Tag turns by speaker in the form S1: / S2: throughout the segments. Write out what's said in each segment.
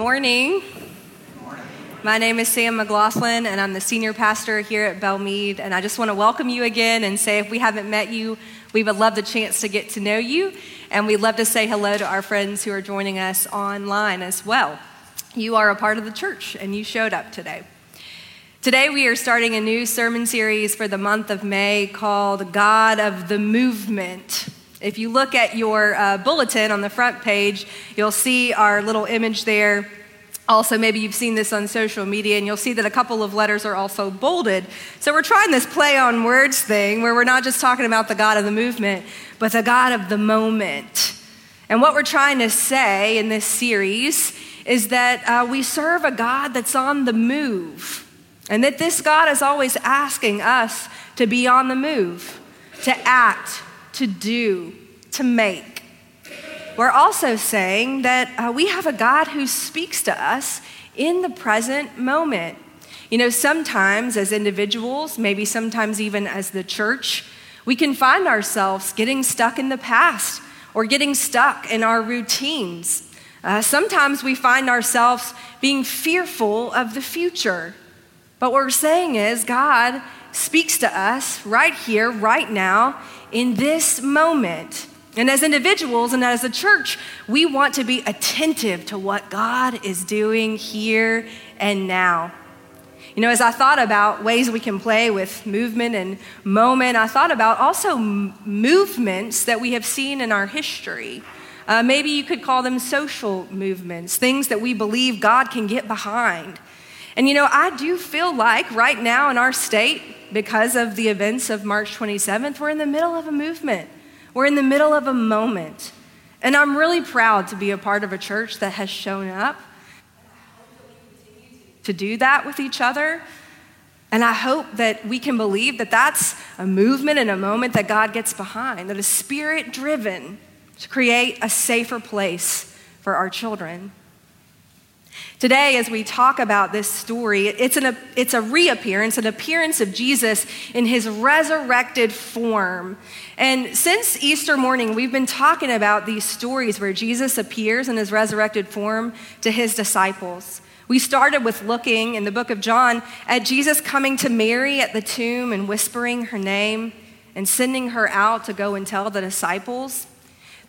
S1: Morning. My name is Sam McGlothlin, and I'm the senior pastor here at Belmead. And I just want to welcome you again and say if we haven't met you, we would love the chance to get to know you. And we'd love to say hello to our friends who are joining us online as well. You are a part of the church, and you showed up today. Today, we are starting a new sermon series for the month of May called God of the Movement. If you look at your uh, bulletin on the front page, you'll see our little image there. Also, maybe you've seen this on social media, and you'll see that a couple of letters are also bolded. So, we're trying this play on words thing where we're not just talking about the God of the movement, but the God of the moment. And what we're trying to say in this series is that uh, we serve a God that's on the move, and that this God is always asking us to be on the move, to act, to do, to make. We're also saying that uh, we have a God who speaks to us in the present moment. You know, sometimes as individuals, maybe sometimes even as the church, we can find ourselves getting stuck in the past or getting stuck in our routines. Uh, sometimes we find ourselves being fearful of the future. But what we're saying is, God speaks to us right here, right now, in this moment. And as individuals and as a church, we want to be attentive to what God is doing here and now. You know, as I thought about ways we can play with movement and moment, I thought about also m- movements that we have seen in our history. Uh, maybe you could call them social movements, things that we believe God can get behind. And you know, I do feel like right now in our state, because of the events of March 27th, we're in the middle of a movement. We're in the middle of a moment. And I'm really proud to be a part of a church that has shown up to do that with each other. And I hope that we can believe that that's a movement and a moment that God gets behind, that is spirit driven to create a safer place for our children. Today, as we talk about this story, it's, an, it's a reappearance, an appearance of Jesus in his resurrected form. And since Easter morning, we've been talking about these stories where Jesus appears in his resurrected form to his disciples. We started with looking in the book of John at Jesus coming to Mary at the tomb and whispering her name and sending her out to go and tell the disciples.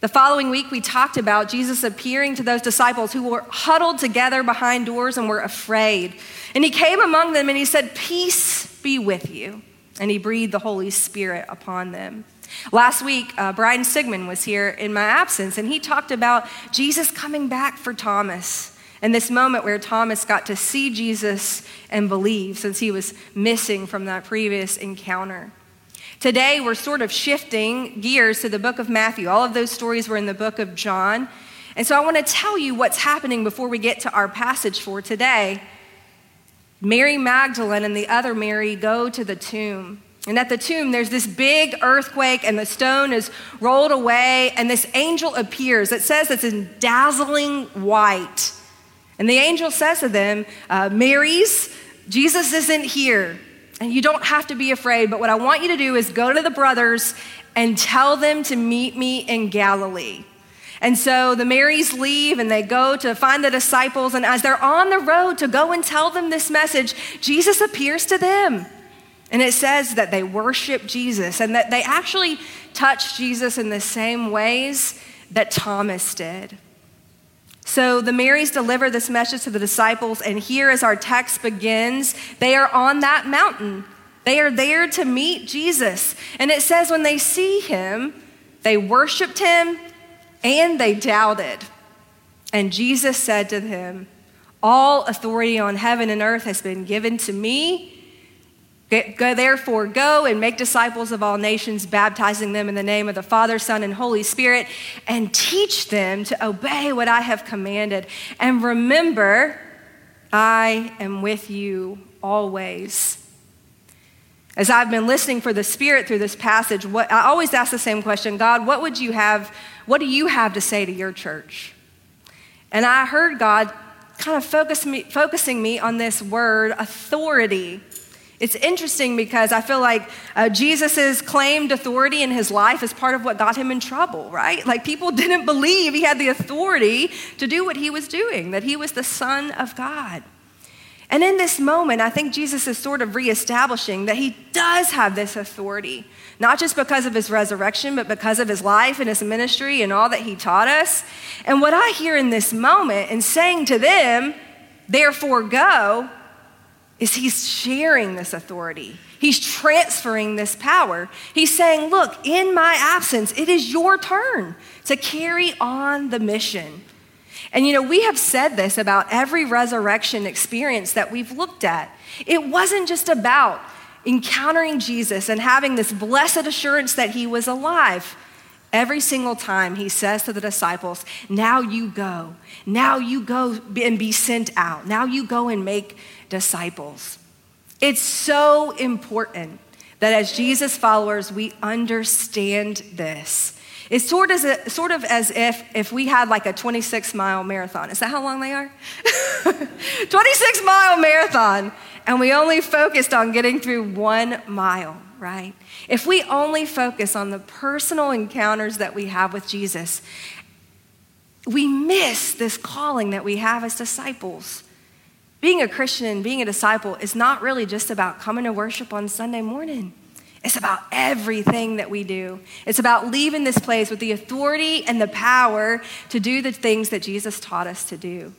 S1: The following week, we talked about Jesus appearing to those disciples who were huddled together behind doors and were afraid. And he came among them and he said, Peace be with you. And he breathed the Holy Spirit upon them. Last week, uh, Brian Sigmund was here in my absence, and he talked about Jesus coming back for Thomas and this moment where Thomas got to see Jesus and believe since he was missing from that previous encounter. Today, we're sort of shifting gears to the book of Matthew. All of those stories were in the book of John. And so I want to tell you what's happening before we get to our passage for today. Mary Magdalene and the other Mary go to the tomb. And at the tomb, there's this big earthquake, and the stone is rolled away, and this angel appears. It says it's in dazzling white. And the angel says to them, uh, Marys, Jesus isn't here. And you don't have to be afraid, but what I want you to do is go to the brothers and tell them to meet me in Galilee. And so the Marys leave and they go to find the disciples. And as they're on the road to go and tell them this message, Jesus appears to them. And it says that they worship Jesus and that they actually touch Jesus in the same ways that Thomas did. So the Marys deliver this message to the disciples, and here as our text begins, they are on that mountain. They are there to meet Jesus. And it says when they see him, they worshiped him and they doubted. And Jesus said to them, All authority on heaven and earth has been given to me. Go, therefore, go and make disciples of all nations, baptizing them in the name of the Father, Son, and Holy Spirit, and teach them to obey what I have commanded. And remember, I am with you always. As I've been listening for the Spirit through this passage, what, I always ask the same question God, what would you have, what do you have to say to your church? And I heard God kind of focus me, focusing me on this word, authority. It's interesting because I feel like uh, Jesus' claimed authority in his life is part of what got him in trouble, right? Like people didn't believe he had the authority to do what he was doing, that he was the Son of God. And in this moment, I think Jesus is sort of reestablishing that he does have this authority, not just because of his resurrection, but because of his life and his ministry and all that he taught us. And what I hear in this moment and saying to them, therefore go, is he's sharing this authority. He's transferring this power. He's saying, Look, in my absence, it is your turn to carry on the mission. And you know, we have said this about every resurrection experience that we've looked at. It wasn't just about encountering Jesus and having this blessed assurance that he was alive. Every single time he says to the disciples, Now you go. Now you go and be sent out. Now you go and make disciples. It's so important that as Jesus followers, we understand this. It's sort of, sort of as if, if we had like a 26 mile marathon. Is that how long they are? 26 mile marathon, and we only focused on getting through one mile, right? If we only focus on the personal encounters that we have with Jesus, we miss this calling that we have as disciples. Being a Christian, and being a disciple, is not really just about coming to worship on Sunday morning. It's about everything that we do. It's about leaving this place with the authority and the power to do the things that Jesus taught us to do.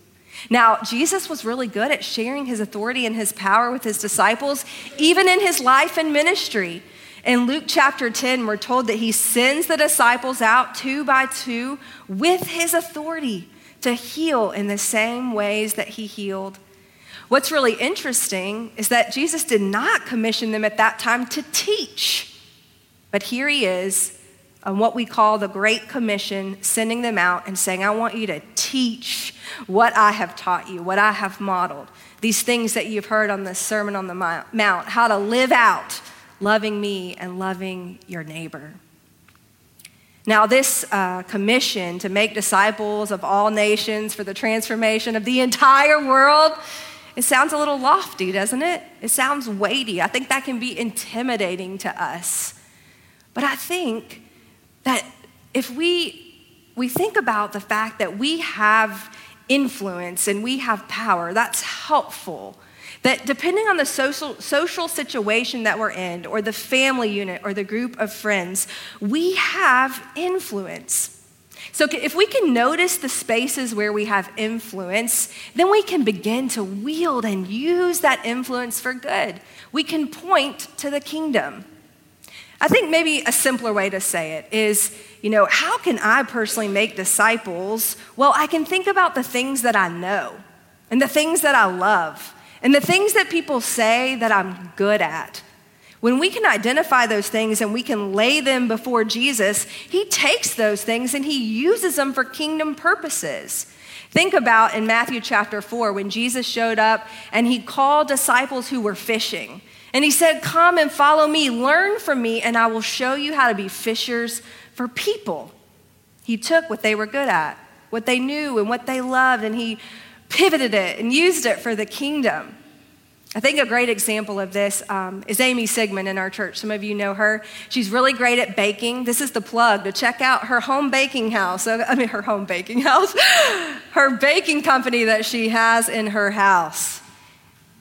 S1: Now, Jesus was really good at sharing his authority and his power with his disciples, even in his life and ministry. In Luke chapter 10, we're told that he sends the disciples out two by two with his authority to heal in the same ways that he healed. What's really interesting is that Jesus did not commission them at that time to teach. But here he is on what we call the Great Commission, sending them out and saying, I want you to teach what I have taught you, what I have modeled, these things that you've heard on the Sermon on the Mount, how to live out loving me and loving your neighbor. Now, this uh, commission to make disciples of all nations for the transformation of the entire world it sounds a little lofty, doesn't it? It sounds weighty. I think that can be intimidating to us. But I think that if we we think about the fact that we have influence and we have power, that's helpful. That depending on the social, social situation that we're in, or the family unit, or the group of friends, we have influence. So, if we can notice the spaces where we have influence, then we can begin to wield and use that influence for good. We can point to the kingdom. I think maybe a simpler way to say it is, you know, how can I personally make disciples? Well, I can think about the things that I know and the things that I love and the things that people say that I'm good at. When we can identify those things and we can lay them before Jesus, He takes those things and He uses them for kingdom purposes. Think about in Matthew chapter 4 when Jesus showed up and He called disciples who were fishing. And He said, Come and follow me, learn from me, and I will show you how to be fishers for people. He took what they were good at, what they knew and what they loved, and He pivoted it and used it for the kingdom. I think a great example of this um, is Amy Sigmund in our church. Some of you know her. She's really great at baking. This is the plug to check out her home baking house. I mean, her home baking house, her baking company that she has in her house.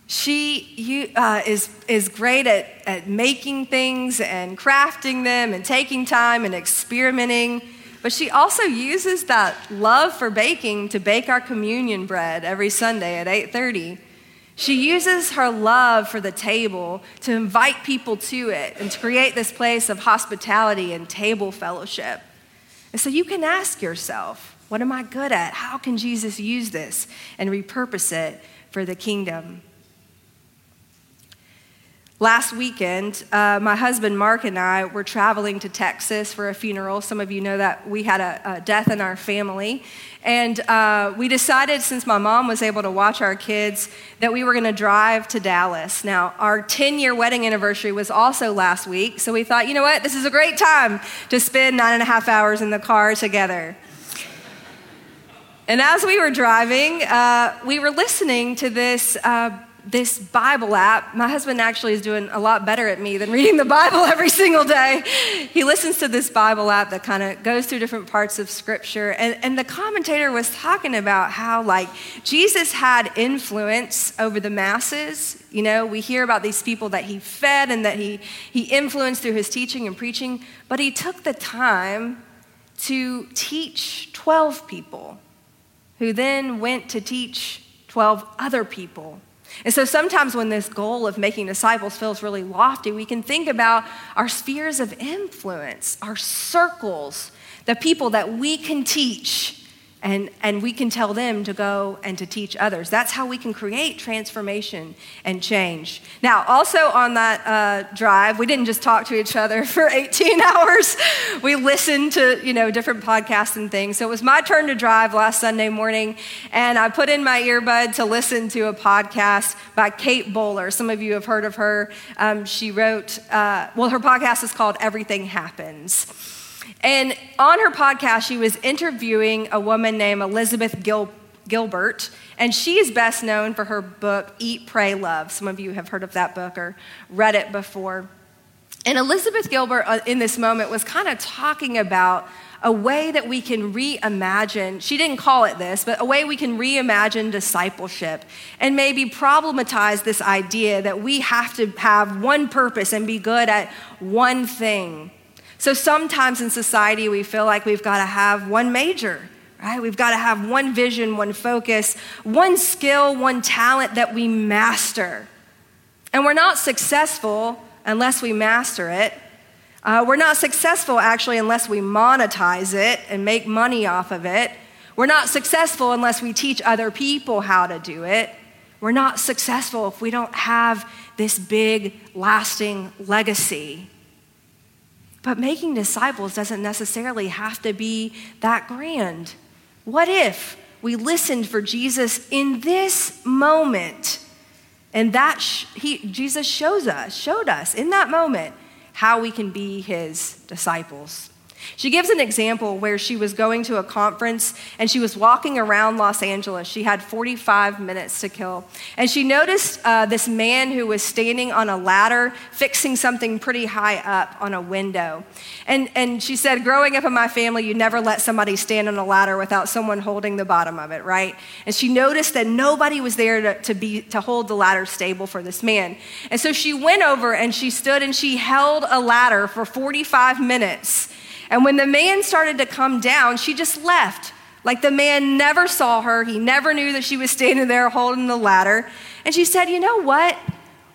S1: She you, uh, is, is great at, at making things and crafting them and taking time and experimenting. But she also uses that love for baking to bake our communion bread every Sunday at 830. She uses her love for the table to invite people to it and to create this place of hospitality and table fellowship. And so you can ask yourself, what am I good at? How can Jesus use this and repurpose it for the kingdom? Last weekend, uh, my husband Mark and I were traveling to Texas for a funeral. Some of you know that we had a, a death in our family. And uh, we decided, since my mom was able to watch our kids, that we were going to drive to Dallas. Now, our 10 year wedding anniversary was also last week. So we thought, you know what? This is a great time to spend nine and a half hours in the car together. And as we were driving, uh, we were listening to this uh, this Bible app. My husband actually is doing a lot better at me than reading the Bible every single day. He listens to this Bible app that kind of goes through different parts of Scripture. And, and the commentator was talking about how, like, Jesus had influence over the masses. You know, we hear about these people that he fed and that he, he influenced through his teaching and preaching, but he took the time to teach 12 people who then went to teach 12 other people and so sometimes when this goal of making disciples feels really lofty, we can think about our spheres of influence, our circles, the people that we can teach and, and we can tell them to go and to teach others. That's how we can create transformation and change. Now, also on that uh, drive, we didn't just talk to each other for 18 hours. We listened to you know different podcasts and things. So it was my turn to drive last Sunday morning, and I put in my earbud to listen to a podcast by Kate Bowler. Some of you have heard of her. Um, she wrote, uh, well, her podcast is called Everything Happens. And on her podcast, she was interviewing a woman named Elizabeth Gil- Gilbert, and she is best known for her book, Eat, Pray, Love. Some of you have heard of that book or read it before. And Elizabeth Gilbert, uh, in this moment, was kind of talking about a way that we can reimagine, she didn't call it this, but a way we can reimagine discipleship and maybe problematize this idea that we have to have one purpose and be good at one thing. So sometimes in society, we feel like we've got to have one major, right? We've got to have one vision, one focus, one skill, one talent that we master. And we're not successful unless we master it. Uh, we're not successful actually unless we monetize it and make money off of it. We're not successful unless we teach other people how to do it. We're not successful if we don't have this big, lasting legacy. But making disciples doesn't necessarily have to be that grand. What if we listened for Jesus in this moment? And that sh- he, Jesus shows us, showed us in that moment how we can be his disciples. She gives an example where she was going to a conference and she was walking around Los Angeles. She had 45 minutes to kill. And she noticed uh, this man who was standing on a ladder fixing something pretty high up on a window. And, and she said, Growing up in my family, you never let somebody stand on a ladder without someone holding the bottom of it, right? And she noticed that nobody was there to, to, be, to hold the ladder stable for this man. And so she went over and she stood and she held a ladder for 45 minutes. And when the man started to come down, she just left. Like the man never saw her. He never knew that she was standing there holding the ladder. And she said, You know what?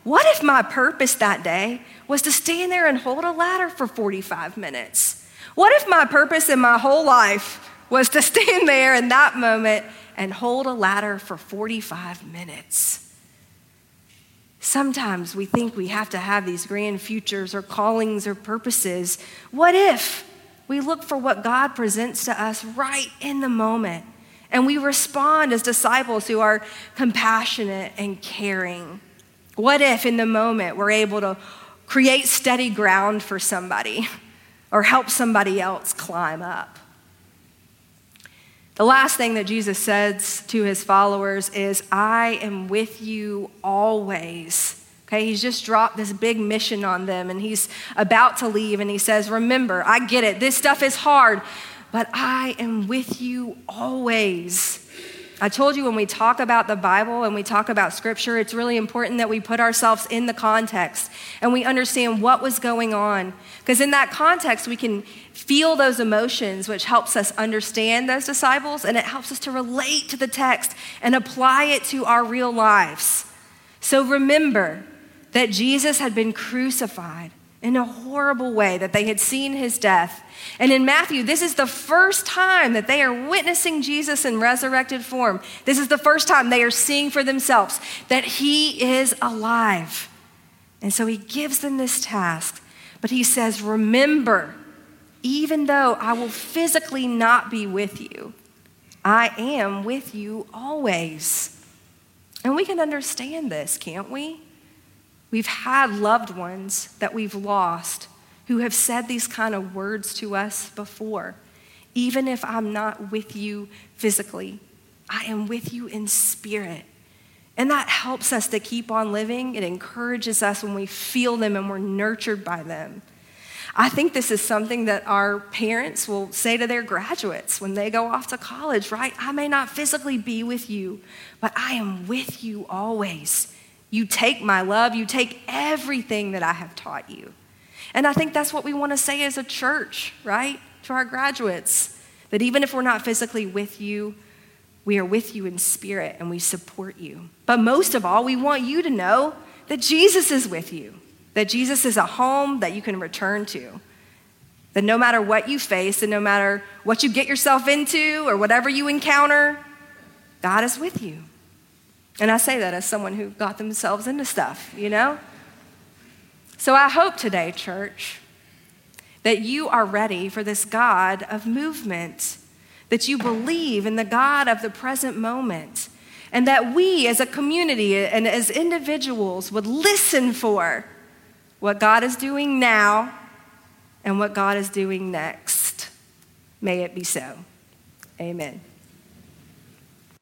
S1: What if my purpose that day was to stand there and hold a ladder for 45 minutes? What if my purpose in my whole life was to stand there in that moment and hold a ladder for 45 minutes? Sometimes we think we have to have these grand futures or callings or purposes. What if we look for what God presents to us right in the moment. And we respond as disciples who are compassionate and caring. What if in the moment we're able to create steady ground for somebody or help somebody else climb up? The last thing that Jesus says to his followers is, I am with you always Okay, he's just dropped this big mission on them and he's about to leave and he says, Remember, I get it. This stuff is hard, but I am with you always. I told you when we talk about the Bible and we talk about scripture, it's really important that we put ourselves in the context and we understand what was going on. Because in that context, we can feel those emotions, which helps us understand those disciples and it helps us to relate to the text and apply it to our real lives. So remember, that Jesus had been crucified in a horrible way, that they had seen his death. And in Matthew, this is the first time that they are witnessing Jesus in resurrected form. This is the first time they are seeing for themselves that he is alive. And so he gives them this task, but he says, Remember, even though I will physically not be with you, I am with you always. And we can understand this, can't we? We've had loved ones that we've lost who have said these kind of words to us before. Even if I'm not with you physically, I am with you in spirit. And that helps us to keep on living. It encourages us when we feel them and we're nurtured by them. I think this is something that our parents will say to their graduates when they go off to college, right? I may not physically be with you, but I am with you always. You take my love, you take everything that I have taught you. And I think that's what we want to say as a church, right? To our graduates, that even if we're not physically with you, we are with you in spirit and we support you. But most of all, we want you to know that Jesus is with you that Jesus is a home that you can return to. That no matter what you face and no matter what you get yourself into or whatever you encounter, God is with you. And I say that as someone who got themselves into stuff, you know? So I hope today, church, that you are ready for this God of movement, that you believe in the God of the present moment, and that we as a community and as individuals would listen for what God is doing now and what God is doing next. May it be so. Amen.